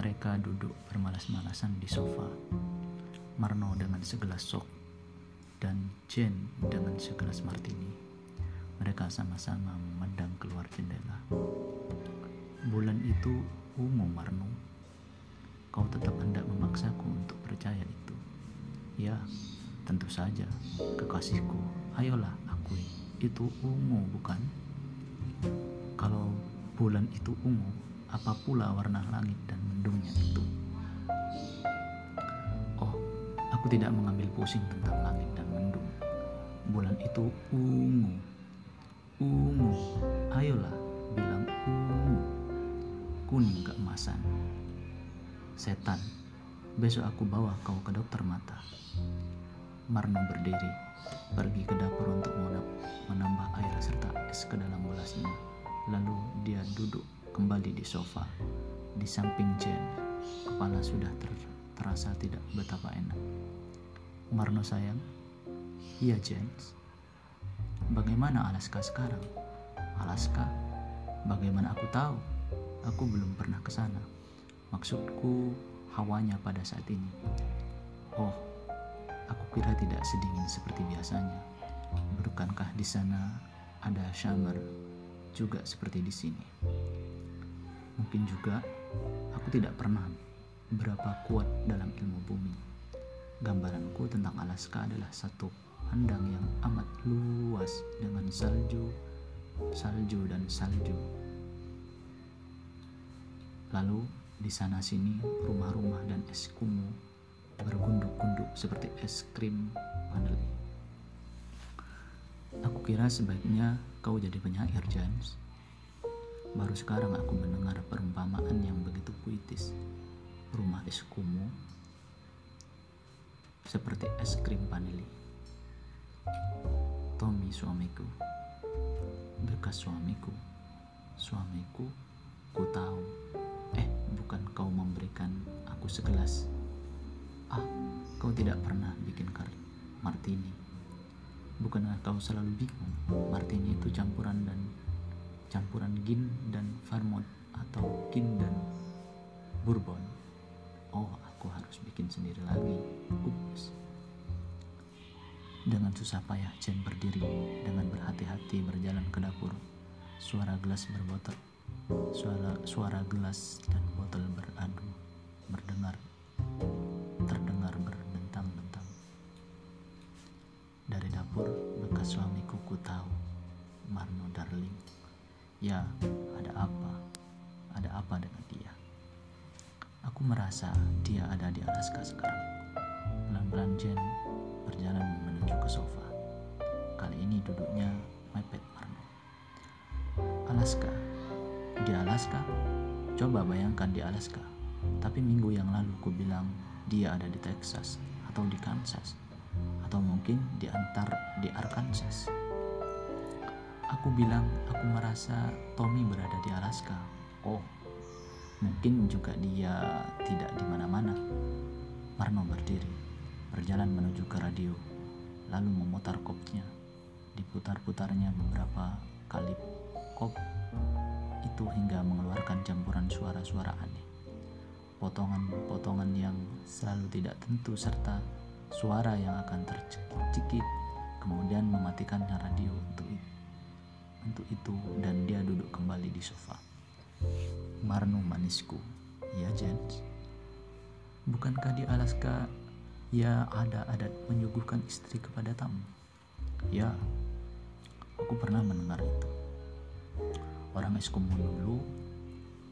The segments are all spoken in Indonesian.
Mereka duduk bermalas-malasan di sofa. Marno dengan segelas sok dan Jane dengan segelas martini. Mereka sama-sama memandang keluar jendela. Bulan itu ungu Marno. Kau tetap hendak memaksaku untuk percaya itu. Ya, tentu saja, kekasihku. Ayolah, akui. Itu ungu, bukan? Kalau bulan itu ungu, apa pula warna langit dan mendungnya itu? Oh, aku tidak mengambil pusing tentang langit dan mendung. Bulan itu ungu. Ungu. Ayolah, bilang ungu. Kuning keemasan. Setan, besok aku bawa kau ke dokter mata. Marno berdiri, pergi ke dapur untuk menambah air serta es ke dalam gelasnya. Lalu dia duduk kembali di sofa, di samping Jane. Kepala sudah ter terasa tidak betapa enak. Marno sayang, iya James. Bagaimana Alaska sekarang? Alaska? Bagaimana aku tahu? Aku belum pernah ke sana. Maksudku hawanya pada saat ini. Oh, aku kira tidak sedingin seperti biasanya. Bukankah di sana ada summer juga seperti di sini? Mungkin juga aku tidak pernah berapa kuat dalam ilmu bumi. Gambaranku tentang Alaska adalah satu handang yang amat luas dengan salju, salju dan salju. Lalu di sana sini rumah-rumah dan es kumu bergunduk-gunduk seperti es krim vanili. Aku kira sebaiknya kau jadi penyair, James. Baru sekarang aku mendengar perumpamaan yang begitu puitis. Rumah es kumu seperti es krim vanili. Tommy suamiku, bekas suamiku, suamiku, ku tahu bukan kau memberikan aku segelas. Ah, kau tidak pernah bikin kar martini. Bukankah kau selalu bingung martini itu campuran dan campuran gin dan vermouth atau gin dan bourbon? Oh, aku harus bikin sendiri lagi. Ups. Dengan susah payah Jen berdiri dengan berhati-hati berjalan ke dapur. Suara gelas berbotol Suara, suara gelas dan Ya, ada apa? Ada apa dengan dia? Aku merasa dia ada di Alaska sekarang. Pelan-pelan Jen berjalan menuju ke sofa. Kali ini duduknya mepet Marno. Alaska, di Alaska? Coba bayangkan di Alaska. Tapi minggu yang lalu ku bilang dia ada di Texas atau di Kansas atau mungkin di antar di Arkansas. Aku bilang aku merasa Tommy berada di Alaska. Oh, mungkin juga dia tidak di mana-mana. Marno berdiri, berjalan menuju ke radio, lalu memutar kopnya. Diputar-putarnya beberapa kali kop itu hingga mengeluarkan campuran suara-suara aneh. Potongan-potongan yang selalu tidak tentu serta suara yang akan tercekik-cekik kemudian mematikan radio untuk itu. Untuk itu dan dia duduk kembali di sofa. Marno manisku, ya Jens. Bukankah di Alaska ya ada adat menyuguhkan istri kepada tamu? Ya, aku pernah mendengar itu. Orang Eskimo dulu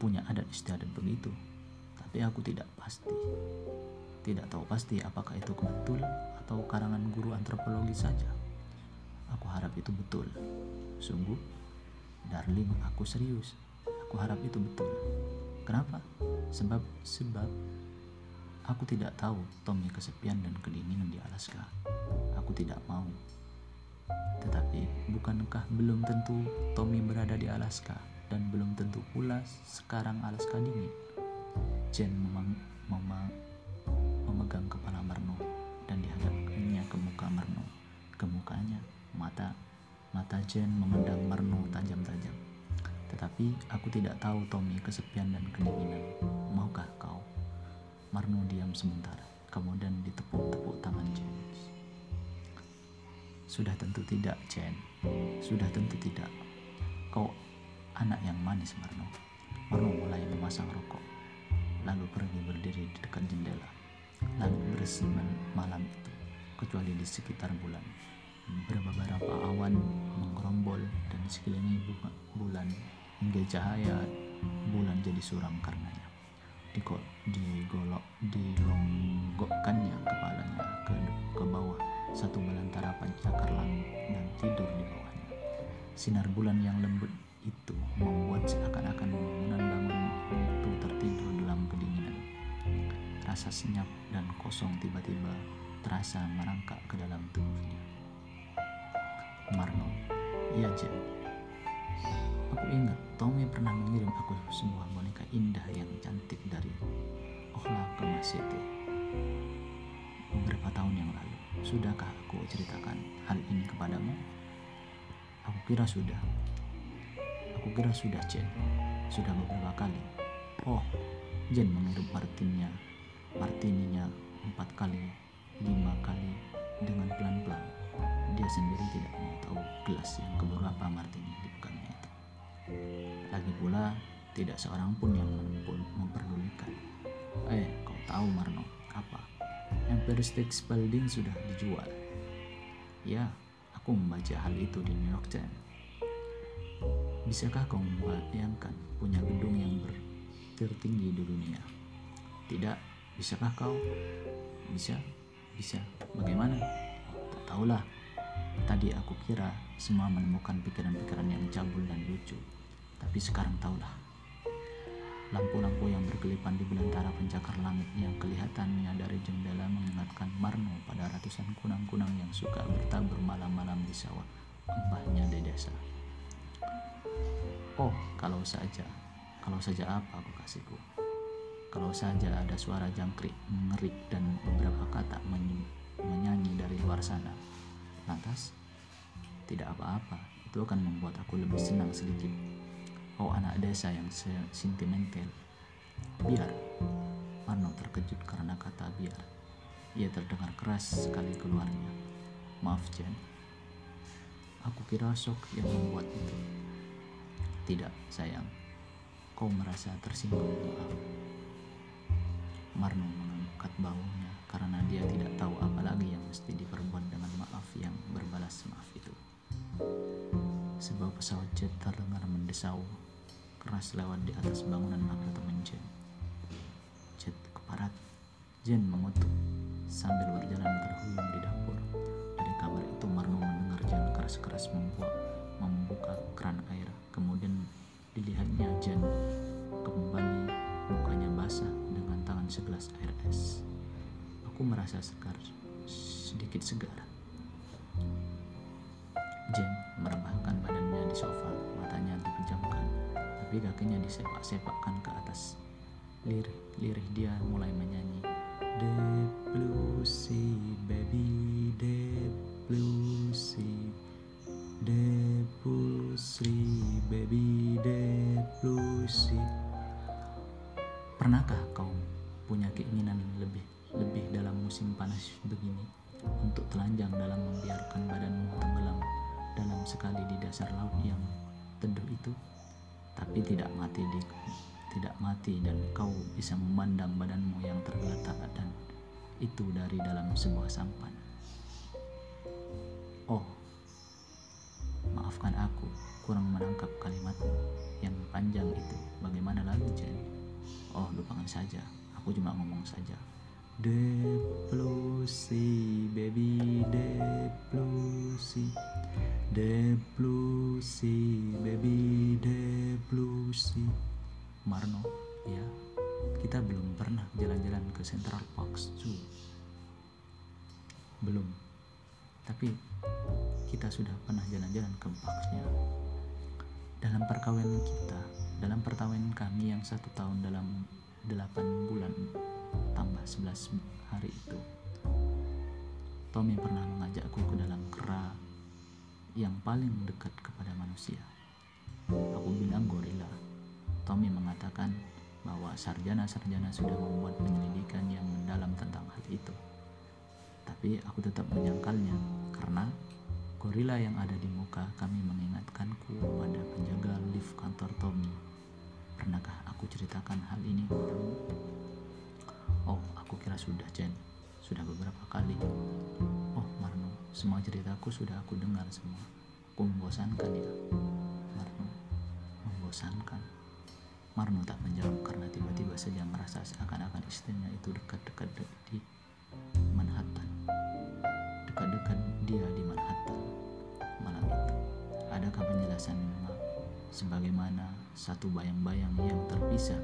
punya adat istiadat begitu, tapi aku tidak pasti. Tidak tahu pasti apakah itu betul atau karangan guru antropologi saja. Aku harap itu betul. Sungguh, darling, aku serius. Aku harap itu betul. Kenapa? Sebab sebab aku tidak tahu Tommy kesepian dan kedinginan di Alaska. Aku tidak mau tetapi bukankah belum tentu Tommy berada di Alaska dan belum tentu pula sekarang Alaska dingin? Jen memang, memang Ke mukanya, mata mata Jen memandang Marno tajam-tajam. Tetapi aku tidak tahu Tommy kesepian dan kedinginan. Maukah kau? Marno diam sebentar, kemudian ditepuk-tepuk tangan James. Sudah tentu tidak, Jen. Sudah tentu tidak. Kau anak yang manis, Marno. Marno mulai memasang rokok, lalu pergi berdiri di dekat jendela. Langit bersih malam itu, kecuali di sekitar bulan. Beberapa awan menggerombol dan sekeliling bulan hingga cahaya bulan jadi suram karenanya. Dikok, digolok, dilonggokkannya kepalanya ke, ke bawah satu belantara pancakar langit dan tidur di bawahnya. Sinar bulan yang lembut itu membuat seakan-akan bangunan bangun itu tertidur dalam kedinginan. Rasa senyap dan kosong tiba-tiba terasa merangkak ke dalam tubuhnya. Marno, iya Jen. Aku ingat Tommy pernah mengirim aku sebuah boneka indah yang cantik dari Ohlaka Masete beberapa tahun yang lalu. Sudahkah aku ceritakan hal ini kepadamu? Aku kira sudah. Aku kira sudah, Jen. Sudah beberapa kali. Oh, Jen menghirup martinnya, martininya empat kali, lima kali dengan pelan-pelan. Dia sendiri tidak mau tahu gelas yang keberapa martini di pegangannya itu. Lagi pula, tidak seorang pun yang memperdulikan. Eh, kau tahu Marno, apa? Empire State Building sudah dijual. Ya, aku membaca hal itu di New York Times. Bisakah kau membayangkan punya gedung yang tertinggi di dunia? Tidak, bisakah kau? Bisa, bisa. Bagaimana? Tahulah. Tadi aku kira semua menemukan pikiran-pikiran yang cabul dan lucu. Tapi sekarang tahulah. Lampu-lampu yang berkelipan di belantara pencakar langit yang kelihatannya dari jendela mengingatkan Marno pada ratusan kunang-kunang yang suka bertabur malam-malam di sawah embahnya di desa. Oh, kalau saja, kalau saja apa aku kasihku. Kalau saja ada suara jangkrik, mengerik, dan beberapa kata menyanyi dari luar sana. Lantas, tidak apa-apa, itu akan membuat aku lebih senang sedikit Oh anak desa yang sentimental. Biar. Marno terkejut karena kata biar. Ia terdengar keras sekali keluarnya. Maaf Jen. Aku kira sok yang membuat itu. Tidak sayang. Kau merasa tersinggung maaf. Marno mengangkat bahunya karena dia tidak tahu apa lagi yang mesti diperbuat dengan maaf yang berbalas maaf itu. Sebuah pesawat jet terdengar mendesau keras lewat di atas bangunan apartemen Jen. Jet keparat. Jen mengutuk sambil berjalan terhuyung di dapur. Dari kamar itu Marno mendengar Jen keras-keras membuat membuka keran air. Kemudian dilihatnya Jen Merasa segar, sedikit segar. Jen merebahkan badannya di sofa, matanya dipejamkan tapi kakinya disepak-sepakkan ke atas. Lirih, lirih dia mulai menyanyi. The blue sea, baby, the blue sea. The blue sea, baby, the blue sea. Pernahkah kau punya keinginan lebih lebih dalam musim panas begini untuk telanjang dalam membiarkan badanmu tenggelam dalam sekali di dasar laut yang teduh itu? tapi tidak mati di tidak mati dan kau bisa memandang badanmu yang tergeletak dan itu dari dalam sebuah sampan. Oh, maafkan aku kurang menangkap kalimatmu yang panjang itu. Bagaimana lagi, Jen? Oh, lupakan saja. Aku cuma ngomong saja. Deplosi, baby, deplosi. Deplosi, baby, deplosi. Marno, ya, kita belum pernah jalan-jalan ke Central Park Zoo. Belum. Tapi kita sudah pernah jalan-jalan ke parknya. Dalam perkawinan kita, dalam perkawinan kami yang satu tahun dalam delapan bulan tambah 11 hari itu. Tommy pernah mengajakku ke dalam kera yang paling dekat kepada manusia. Aku bilang gorila. Tommy mengatakan bahwa sarjana-sarjana sudah membuat penyelidikan yang mendalam tentang hal itu. Tapi aku tetap menyangkalnya karena gorila yang ada di muka kami mengingatkanku pada penjaga lift kantor Tommy. Pernahkah aku ceritakan hal ini padamu? Oh, aku kira sudah, Jen. Sudah beberapa kali. Oh, Marno, semua ceritaku sudah aku dengar semua. Aku membosankan ya. Marno, membosankan. Marno tak menjawab karena tiba-tiba saja merasa seakan-akan istrinya itu dekat-dekat di sebagaimana satu bayang-bayang yang terpisah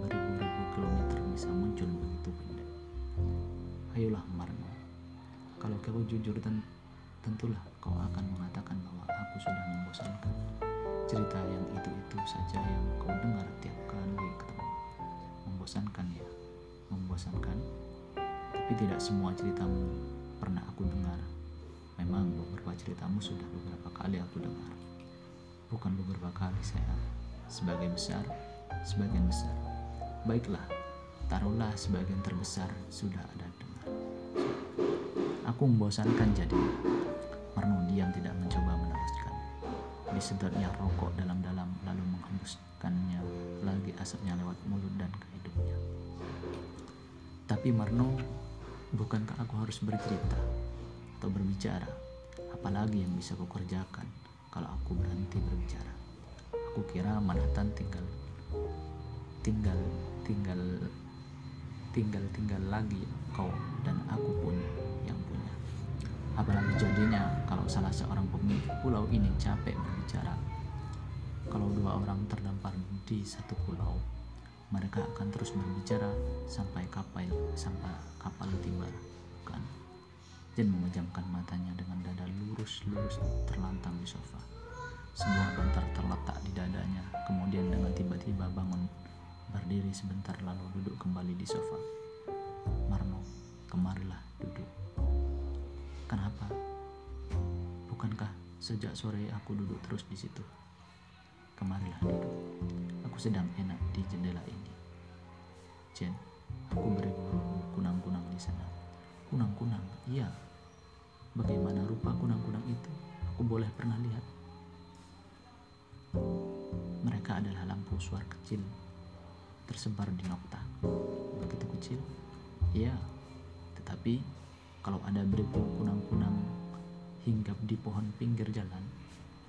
beribu-ribu kilometer bisa muncul begitu pendek? Ayolah Marno, kalau kau jujur dan tentulah kau akan mengatakan bahwa aku sudah membosankan. Cerita yang itu-itu saja yang kau dengar tiap kali ketemu. Membosankan ya, membosankan. Tapi tidak semua ceritamu pernah aku dengar. Memang beberapa ceritamu sudah beberapa kali aku dengar. Bukan beberapa kali saya. Sebagai besar, sebagian besar. Baiklah, taruhlah sebagian terbesar sudah ada dengar. Aku membosankan jadi. Marno diam tidak mencoba meneruskan. Disedotnya rokok dalam-dalam lalu menghembuskannya lagi asapnya lewat mulut dan ke hidungnya. Tapi Marno, bukankah aku harus bercerita atau berbicara? Apalagi yang bisa aku kerjakan kalau aku berhenti berbicara? Aku kira Manhattan tinggal tinggal tinggal tinggal tinggal lagi kau dan aku pun yang punya. Apalagi jadinya kalau salah seorang pemilik pulau ini capek berbicara. Kalau dua orang terdampar di satu pulau, mereka akan terus berbicara sampai kapal sampai kapal tiba, kan? Jen memejamkan matanya dengan dada lurus-lurus terlantang di sofa. Sebuah bantal terletak di dadanya, kemudian dengan tiba-tiba bangun berdiri sebentar lalu duduk kembali di sofa. Marno, kemarilah duduk. Kenapa? Bukankah sejak sore aku duduk terus di situ? Kemarilah duduk. Aku sedang enak di jendela ini. Jen, aku beri kunang-kunang di sana. Kunang-kunang, iya. Bagaimana rupa kunang-kunang itu? Aku boleh pernah lihat. Mereka adalah lampu suar kecil tersebar di nokta. Begitu kecil? Iya. Tetapi kalau ada beribu kunang-kunang hinggap di pohon pinggir jalan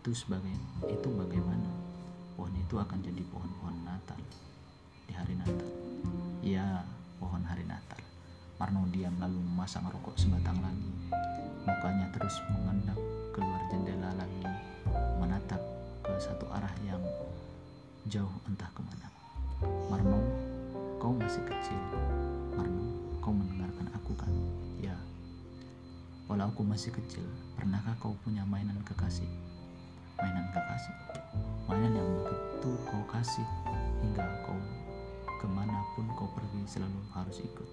itu sebagai itu bagaimana pohon itu akan jadi pohon-pohon Natal di hari Natal ya pohon hari Natal Marno diam lalu memasang rokok sebatang lagi mukanya terus mengendap keluar jendela lagi menatap ke satu arah yang jauh entah ke mana Marno kau masih kecil Marno kau mendengarkan aku kan ya Walau aku masih kecil, pernahkah kau punya mainan kekasih? Mainan kekasih? Mainan yang begitu kau kasih hingga kau ke mana pun kau pergi selalu harus ikut.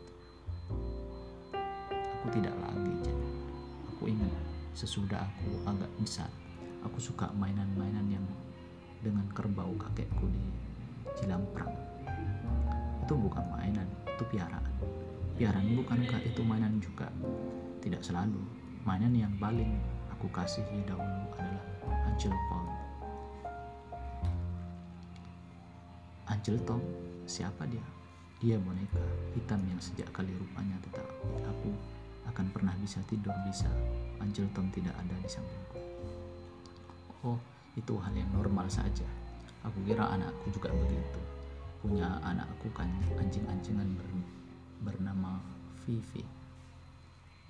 Aku tidak sesudah aku agak besar, aku suka mainan-mainan yang dengan kerbau kakekku di Cilamprang. Itu bukan mainan, itu piaraan. Piaraan bukankah itu mainan juga? Tidak selalu. Mainan yang paling aku kasihi dahulu adalah Angel Tom. Angel Tom, siapa dia? Dia boneka hitam yang sejak kali rupanya tetap aku akan pernah bisa tidur bisa Angel Tom tidak ada di sampingku. Oh, itu hal yang normal saja. Aku kira anakku juga begitu. Punya anakku kan anjing-anjingan ber, bernama Vivi.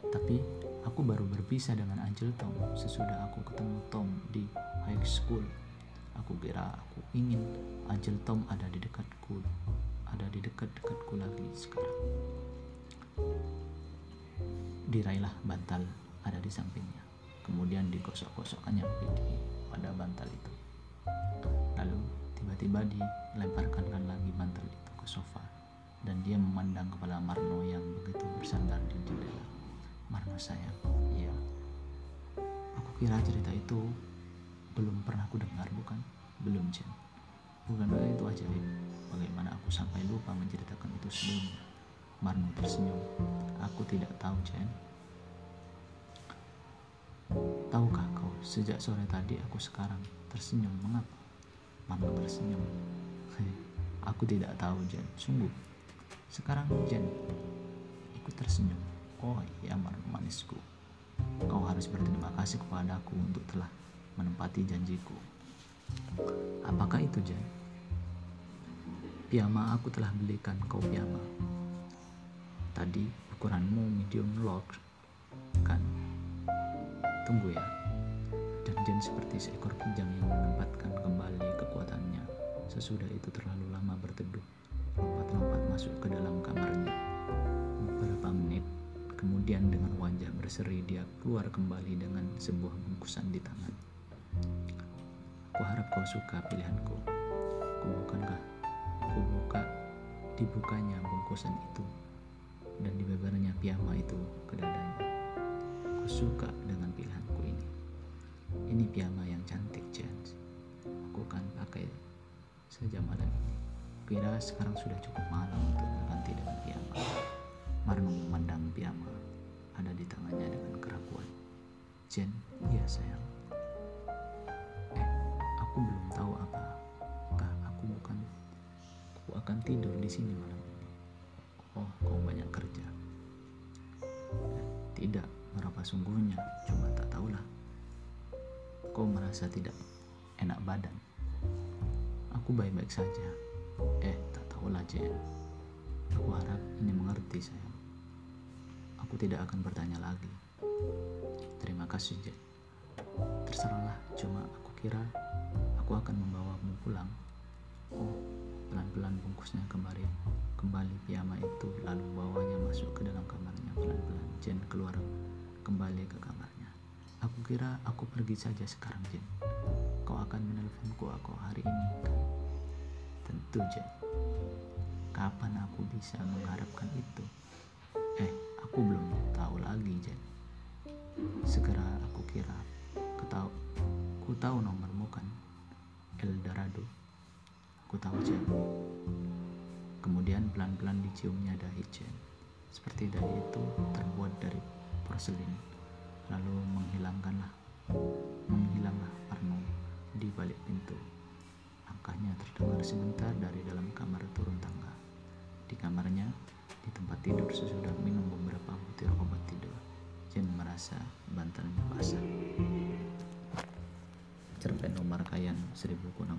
Tapi aku baru berpisah dengan Angel Tom sesudah aku ketemu Tom di high school. Aku kira aku ingin Angel Tom ada di dekatku, ada di dekat-dekatku lagi sekarang. Diraihlah bantal ada di sampingnya. Kemudian digosok-gosokkannya pipi pada bantal itu. Lalu tiba-tiba dilemparkan lagi bantal itu ke sofa dan dia memandang kepala Marno yang begitu bersandar di jendela. Marno sayang, iya. Aku kira cerita itu belum pernah aku dengar, bukan? Belum, Jen. Bukankah itu ajaib? Bagaimana aku sampai lupa menceritakan itu sebelumnya? Marno tersenyum. Aku tidak tahu, Jen. Tahukah kau, sejak sore tadi aku sekarang tersenyum. Mengapa? Marno tersenyum. aku tidak tahu, Jen. Sungguh. Sekarang, Jen, ikut tersenyum. Oh iya, Marno manisku. Kau harus berterima kasih kepadaku untuk telah menempati janjiku. Apakah itu, Jen? Piyama aku telah belikan kau piyama. Tadi ukuranmu medium large, kan? Tunggu ya. Dan Jen seperti seekor kijang yang menempatkan kembali kekuatannya. Sesudah itu terlalu lama berteduh, lompat-lompat masuk ke dalam kamarnya. Beberapa menit kemudian dengan wajah berseri dia keluar kembali dengan sebuah bungkusan di tangan. Aku harap kau suka pilihanku. Ku bukankah? Ku buka dibukanya bungkusan itu dan dibebernya piyama itu ke dadanya. Ku suka dengan pilihanku ini. Ini piyama yang cantik, Jens. Aku akan pakai saja malam ini. Kira sekarang sudah cukup malam untuk berganti dengan piyama. Marno memandang piyama ada di tangannya dengan keraguan. Jen, iya sayang. Eh, aku belum tahu apa. Kah aku bukan. Aku akan tidur di sini malam sungguhnya. Cuma tak tahulah. Kau merasa tidak enak badan. Aku baik-baik saja. Eh, tak tahulah Jen. Aku harap ini mengerti sayang. Aku tidak akan bertanya lagi. Terima kasih, Jack. Terserahlah, cuma aku kira aku akan membawamu pulang. Oh, pelan-pelan bungkusnya kembali kembali piyama itu lalu bawanya masuk ke dalam kamarnya pelan-pelan Jen keluar kembali ke kamarnya. Aku kira aku pergi saja sekarang Jen. Kau akan menelponku aku hari ini kan? Tentu Jen. Kapan aku bisa mengharapkan itu? Eh, aku belum tahu lagi Jen. Segera aku kira, ku tahu, ku tahu nomormu kan, Eldorado. Aku tahu Jen. Kemudian pelan-pelan diciumnya dahi Jen. Seperti dahi itu terbuat dari porselin. Lalu menghilangkanlah, menghilanglah Arno di balik pintu. Langkahnya terdengar sebentar dari dalam kamar turun tangga. Di kamarnya, di tempat tidur sesudah minum beberapa butir obat tidur. Jen merasa bantalnya basah. Cerpen nomor kayan 1060